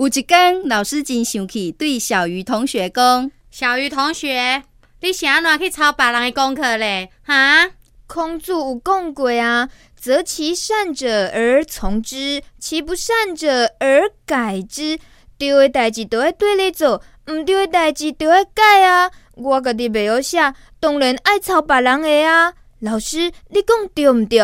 有一天，老师真生气，对小鱼同学讲：“小鱼同学，你是安怎去抄别人的功课嘞？哈，孔子有讲过啊，择其善者而从之，其不善者而改之。对的代志都要对你做，不对的代志都要改啊。我家己袂晓写，当然爱抄别人的啊。老师，你讲对唔对？”